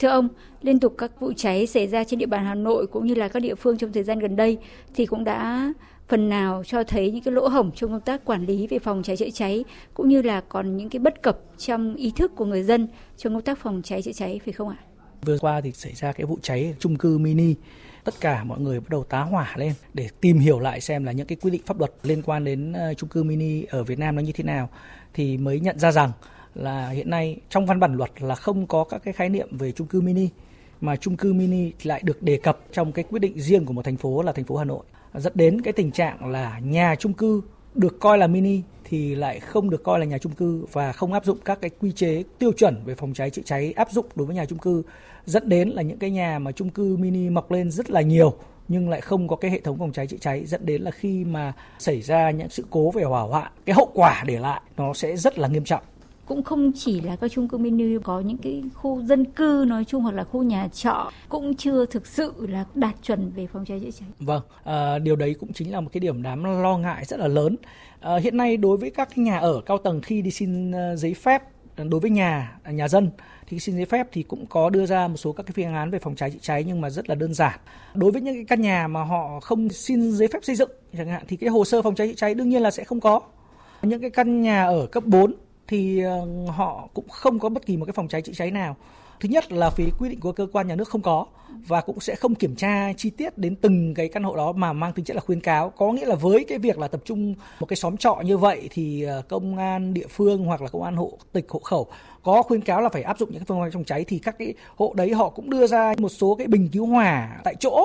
Thưa ông, liên tục các vụ cháy xảy ra trên địa bàn Hà Nội cũng như là các địa phương trong thời gian gần đây thì cũng đã phần nào cho thấy những cái lỗ hổng trong công tác quản lý về phòng cháy chữa cháy cũng như là còn những cái bất cập trong ý thức của người dân trong công tác phòng cháy chữa cháy phải không ạ? Vừa qua thì xảy ra cái vụ cháy chung cư mini tất cả mọi người bắt đầu tá hỏa lên để tìm hiểu lại xem là những cái quy định pháp luật liên quan đến ờ, chung cư mini ở Việt Nam nó như thế nào thì mới nhận ra rằng là hiện nay trong văn bản luật là không có các cái khái niệm về chung cư mini, mà chung cư mini lại được đề cập trong cái quyết định riêng của một thành phố là thành phố Hà Nội. Dẫn đến cái tình trạng là nhà chung cư được coi là mini thì lại không được coi là nhà chung cư và không áp dụng các cái quy chế tiêu chuẩn về phòng cháy chữa cháy áp dụng đối với nhà chung cư. Dẫn đến là những cái nhà mà chung cư mini mọc lên rất là nhiều nhưng lại không có cái hệ thống phòng cháy chữa cháy. Dẫn đến là khi mà xảy ra những sự cố về hỏa hoạn, cái hậu quả để lại nó sẽ rất là nghiêm trọng cũng không chỉ là các chung cư mini có những cái khu dân cư nói chung hoặc là khu nhà trọ cũng chưa thực sự là đạt chuẩn về phòng cháy chữa cháy. Vâng, à, điều đấy cũng chính là một cái điểm đáng lo ngại rất là lớn. À, hiện nay đối với các nhà ở cao tầng khi đi xin ờ, giấy phép đối với nhà nhà dân thì xin giấy phép thì cũng có đưa ra một số các cái phương án về phòng cháy chữa cháy nhưng mà rất là đơn giản. Đối với những cái căn nhà mà họ không xin giấy phép xây dựng chẳng hạn thì cái hồ sơ phòng cháy chữa cháy đương nhiên là sẽ không có. Những cái căn nhà ở cấp 4 thì ờ, họ cũng không có bất kỳ một cái phòng cháy chữa cháy nào. Thứ nhất là phí quy định của cơ quan nhà nước không có và cũng sẽ không kiểm tra chi tiết đến từng cái căn hộ đó mà mang tính chất là khuyến cáo. Có nghĩa là với cái việc là tập trung một cái xóm trọ như vậy thì ờ, công an địa phương hoặc là công an hộ, tịch hộ khẩu có khuyến cáo là phải áp dụng những cái phương pháp phòng cháy thì các cái hộ đấy họ cũng đưa ra một số cái bình cứu hỏa tại chỗ.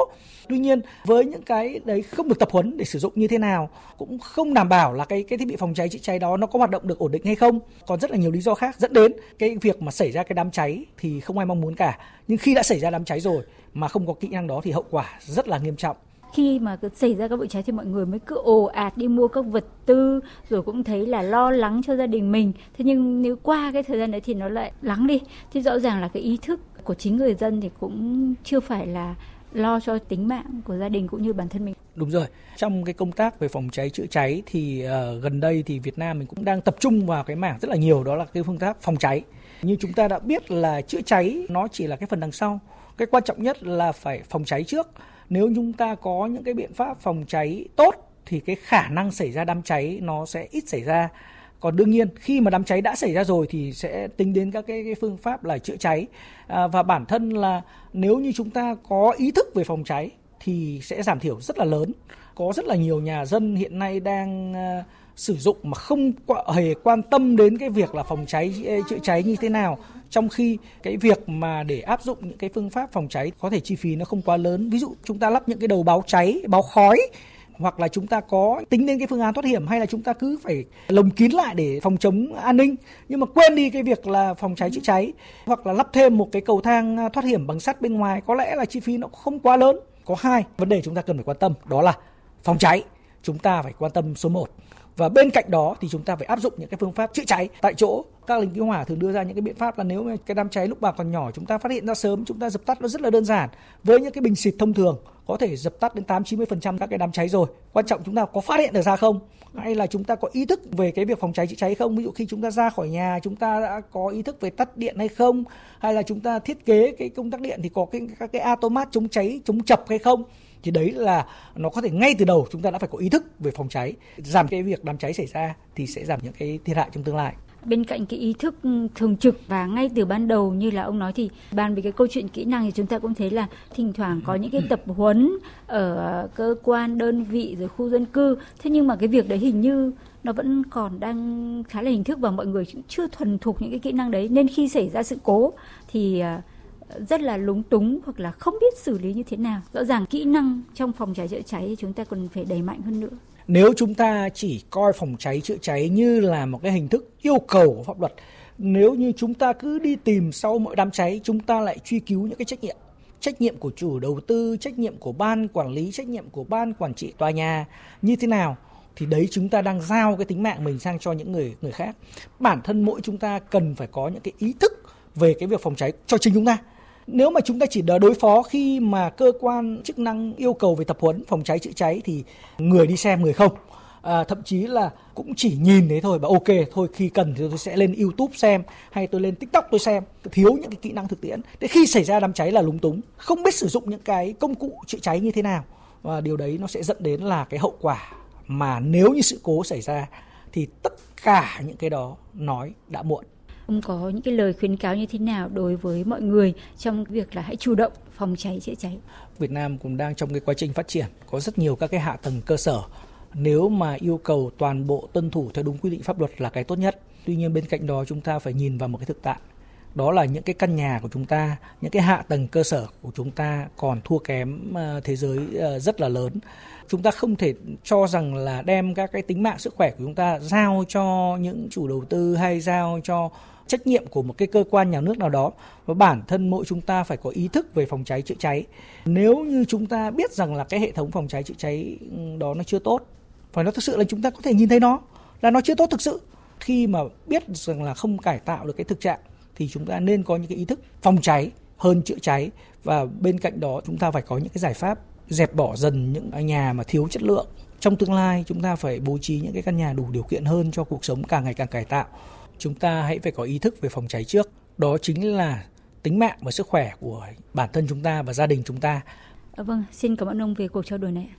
Tuy nhiên, với những cái đấy không được tập huấn để sử dụng như thế nào, cũng không đảm bảo là cái cái thiết bị phòng cháy chữa cháy đó nó có hoạt động được ổn định hay không. Còn rất là nhiều lý do khác dẫn đến cái việc mà xảy ra cái đám cháy thì không ai mong muốn cả. Nhưng khi đã xảy ra đám cháy rồi mà không có kỹ năng đó thì hậu quả rất là nghiêm trọng khi mà xảy ra các vụ cháy thì mọi người mới cứ ồ ạt đi mua các vật tư rồi cũng thấy là lo lắng cho gia đình mình thế nhưng nếu qua cái thời gian đấy thì nó lại lắng đi thì rõ ràng là cái ý thức của chính người dân thì cũng chưa phải là lo cho tính mạng của gia đình cũng như bản thân mình. Đúng rồi. Trong cái công tác về phòng cháy chữa cháy thì uh, gần đây thì Việt Nam mình cũng đang tập trung vào cái mảng rất là nhiều đó là cái phương pháp phòng cháy. Như chúng ta đã biết là chữa cháy nó chỉ là cái phần đằng sau. Cái quan trọng nhất là phải phòng cháy trước. Nếu chúng ta có những cái biện pháp phòng cháy tốt thì cái khả năng xảy ra đám cháy nó sẽ ít xảy ra. Còn đương nhiên khi mà đám cháy đã xảy ra rồi thì sẽ tính đến các cái, cái phương pháp là chữa cháy. À, và bản thân là nếu như chúng ta có ý thức về phòng cháy thì sẽ giảm thiểu rất là lớn. Có rất là nhiều nhà dân hiện nay đang uh, sử dụng mà không hề quan tâm đến cái việc là phòng cháy chữa cháy như thế nào trong khi cái việc mà để áp dụng những cái phương pháp phòng cháy có thể chi phí nó không quá lớn. Ví dụ chúng ta lắp những cái đầu báo cháy, báo khói, hoặc là chúng ta có tính đến cái phương án thoát hiểm, hay là chúng ta cứ phải lồng kín lại để phòng chống an ninh. Nhưng mà quên đi cái việc là phòng cháy chữa cháy, hoặc là lắp thêm một cái cầu thang à, thoát hiểm bằng sắt bên ngoài, có lẽ là chi phí nó không quá lớn. Có hai vấn đề chúng ta cần phải quan tâm, đó là phòng cháy chúng ta phải quan tâm số 1 và bên cạnh đó thì chúng ta phải áp dụng những cái phương pháp chữa cháy. Tại chỗ, các lính cứu hỏa thường đưa ra những cái biện pháp là nếu cái đám cháy lúc mà còn nhỏ chúng ta phát hiện ra sớm, chúng ta dập tắt nó rất là đơn giản. Với những cái bình xịt thông thường, có thể dập tắt đến 8 90% các cái đám cháy rồi. Quan trọng chúng ta có phát hiện được ra không? Hay là chúng ta có ý thức về cái việc phòng cháy chữa cháy không? Ví dụ khi chúng ta ra khỏi nhà, chúng ta đã có ý thức về tắt điện hay không? Hay là chúng ta thiết kế cái công tắc điện thì có cái, các cái automat chống cháy, chống chập hay không? Thì đấy là nó có thể ngay từ đầu chúng ta đã phải có ý thức về phòng cháy. Giảm cái việc đám cháy xảy ra thì sẽ giảm những cái thiệt hại trong tương lai. Bên cạnh cái ý thức ừ, thường trực và ngay từ ban đầu như là ông nói thì bàn về cái câu chuyện kỹ năng thì chúng ta cũng thấy là thỉnh thoảng có những cái tập huấn ở cơ quan, đơn vị rồi khu dân cư. Thế nhưng mà cái việc đấy hình như nó vẫn còn đang khá là hình thức và mọi người cũng chưa thuần thục những cái kỹ năng đấy. Nên khi xảy ra sự cố thì à, rất là lúng túng hoặc là không biết xử lý như thế nào. Rõ ràng kỹ năng trong phòng cháy chữa cháy thì chúng ta cần phải đẩy mạnh hơn nữa. Nếu chúng ta chỉ coi phòng cháy chữa cháy như là một cái hình thức yêu cầu của pháp luật, nếu như chúng ta cứ đi tìm sau mỗi đám cháy, chúng ta lại truy cứu những cái trách nhiệm trách nhiệm của chủ đầu tư, trách nhiệm của ban quản lý, trách nhiệm của ban quản trị tòa nhà như thế nào thì đấy chúng ta đang giao cái tính mạng mình sang cho những người người khác. Bản thân mỗi chúng ta cần phải có những cái ý thức về cái việc phòng cháy cho chính chúng ta nếu mà chúng ta chỉ đối phó khi mà cơ quan chức năng yêu cầu về tập huấn phòng cháy chữa cháy thì người đi xem người không. À, thậm chí là cũng chỉ nhìn đấy thôi và ok thôi khi cần thì tôi sẽ lên YouTube xem hay tôi lên TikTok tôi xem. Thiếu những cái kỹ năng thực tiễn. Để khi xảy ra đám cháy là lúng túng. Không biết sử dụng những cái công cụ chữa cháy như thế nào. Và điều đấy nó sẽ dẫn đến là cái hậu quả mà nếu như sự cố xảy ra thì tất cả những cái đó nói đã muộn ông có những cái lời khuyến cáo như thế nào đối với mọi người trong việc là hãy chủ động phòng cháy, chữa cháy? Việt Nam cũng đang trong cái quá trình phát triển, có rất nhiều các cái hạ tầng cơ sở. Nếu mà yêu cầu toàn bộ tuân thủ theo đúng quy định pháp luật là cái tốt nhất. Tuy nhiên bên cạnh đó chúng ta phải nhìn vào một cái thực tại. Đó là những cái căn nhà của chúng ta, những cái hạ tầng cơ sở của chúng ta còn thua kém ờ, thế giới ờ, rất là lớn. Chúng ta không thể cho rằng là đem các cái tính mạng sức khỏe của chúng ta giao cho những chủ đầu tư hay giao cho trách nhiệm của một cái cơ quan nhà nước nào đó và bản thân mỗi chúng ta phải có ý thức về phòng cháy chữa cháy. Nếu như chúng ta biết rằng là cái hệ thống phòng cháy chữa cháy đó nó chưa tốt phải nó thực sự là chúng ta có thể nhìn thấy nó, là nó chưa tốt thực sự, khi mà biết rằng là không cải tạo được cái thực trạng thì chúng ta nên có những cái ý thức phòng cháy hơn chữa cháy. Và bên cạnh đó, chúng ta phải có những cái giải pháp dẹp bỏ dần những nhà mà thiếu chất lượng. Trong tương lai, chúng ta phải bố trí những cái căn nhà đủ điều kiện hơn cho cuộc sống càng ngày càng cải tạo chúng ta hãy phải có ý thức về phòng cháy trước đó chính là tính mạng và sức khỏe của bản thân chúng ta và gia đình chúng ta vâng, xin cảm ơn ông về cuộc trao đổi này.